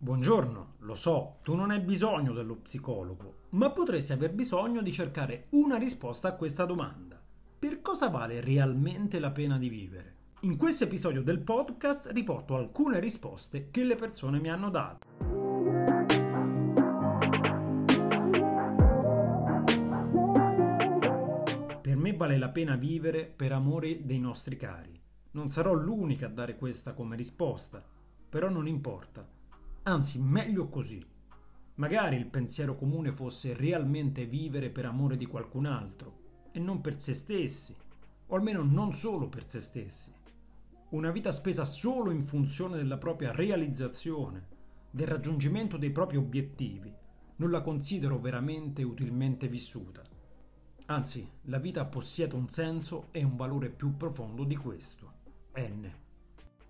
Buongiorno, lo so, tu non hai bisogno dello psicologo, ma potresti aver bisogno di cercare una risposta a questa domanda. Per cosa vale realmente la pena di vivere? In questo episodio del podcast riporto alcune risposte che le persone mi hanno dato. Per me vale la pena vivere per amore dei nostri cari. Non sarò l'unica a dare questa come risposta, però non importa Anzi, meglio così. Magari il pensiero comune fosse realmente vivere per amore di qualcun altro e non per se stessi, o almeno non solo per se stessi. Una vita spesa solo in funzione della propria realizzazione, del raggiungimento dei propri obiettivi, non la considero veramente utilmente vissuta. Anzi, la vita possiede un senso e un valore più profondo di questo. N.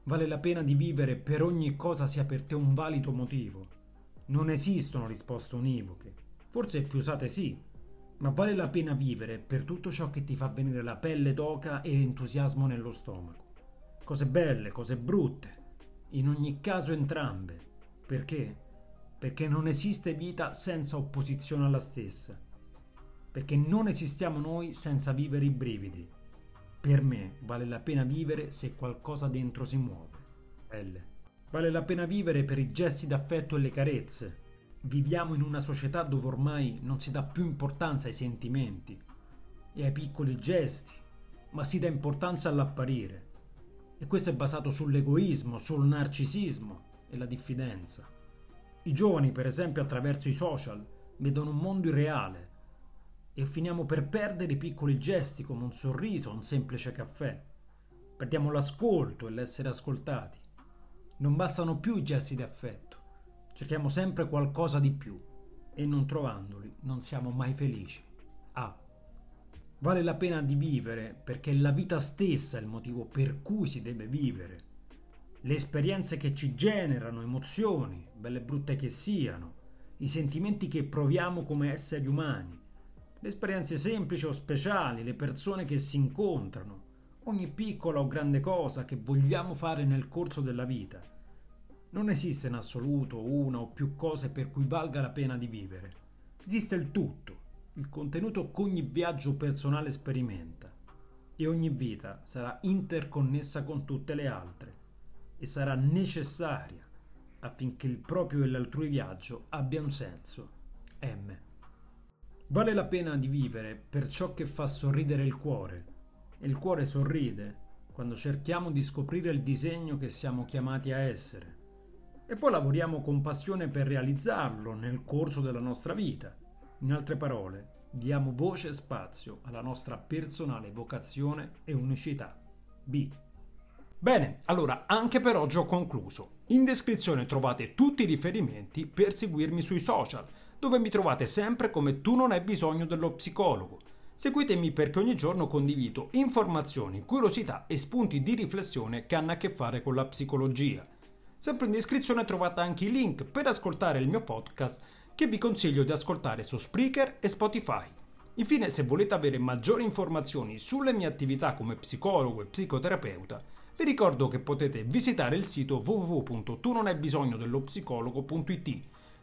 Vale la pena di vivere per ogni cosa sia per te un valido motivo. Non esistono risposte univoche. Forse più usate sì, ma vale la pena vivere per tutto ciò che ti fa venire la pelle d'oca e entusiasmo nello stomaco. Cose belle, cose brutte, in ogni caso entrambe. Perché? Perché non esiste vita senza opposizione alla stessa. Perché non esistiamo noi senza vivere i brividi. Per me vale la pena vivere se qualcosa dentro si muove. L. Vale la pena vivere per i gesti d'affetto e le carezze. Viviamo in una società dove ormai non si dà più importanza ai sentimenti e ai piccoli gesti, ma si dà importanza all'apparire. E questo è basato sull'egoismo, sul narcisismo e la diffidenza. I giovani, per esempio, attraverso i social, vedono un mondo irreale e finiamo per perdere i piccoli gesti come un sorriso, un semplice caffè. Perdiamo l'ascolto e l'essere ascoltati. Non bastano più i gesti di affetto. Cerchiamo sempre qualcosa di più e non trovandoli non siamo mai felici. Ah, vale la pena di vivere perché la vita stessa è il motivo per cui si deve vivere. Le esperienze che ci generano emozioni, belle e brutte che siano, i sentimenti che proviamo come esseri umani, le esperienze semplici o speciali, le persone che si incontrano, ogni piccola o grande cosa che vogliamo fare nel corso della vita. Non esiste in assoluto una o più cose per cui valga la pena di vivere. Esiste il tutto, il contenuto che ogni viaggio personale sperimenta. E ogni vita sarà interconnessa con tutte le altre e sarà necessaria affinché il proprio e l'altrui viaggio abbia un senso. M. Vale la pena di vivere per ciò che fa sorridere il cuore. E il cuore sorride quando cerchiamo di scoprire il disegno che siamo chiamati a essere. E poi lavoriamo con passione per realizzarlo nel corso della nostra vita. In altre parole, diamo voce e spazio alla nostra personale vocazione e unicità. B. Bene, allora anche per oggi ho concluso. In descrizione trovate tutti i riferimenti per seguirmi sui social dove mi trovate sempre come tu non hai bisogno dello psicologo. Seguitemi perché ogni giorno condivido informazioni, curiosità e spunti di riflessione che hanno a che fare con la psicologia. Sempre in descrizione trovate anche i link per ascoltare il mio podcast che vi consiglio di ascoltare su Spreaker e Spotify. Infine, se volete avere maggiori informazioni sulle mie attività come psicologo e psicoterapeuta, vi ricordo che potete visitare il sito www.tunonaibisognodello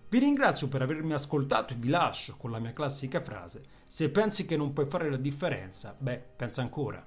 vi ringrazio per avermi ascoltato e vi lascio con la mia classica frase: se pensi che non puoi fare la differenza, beh, pensa ancora.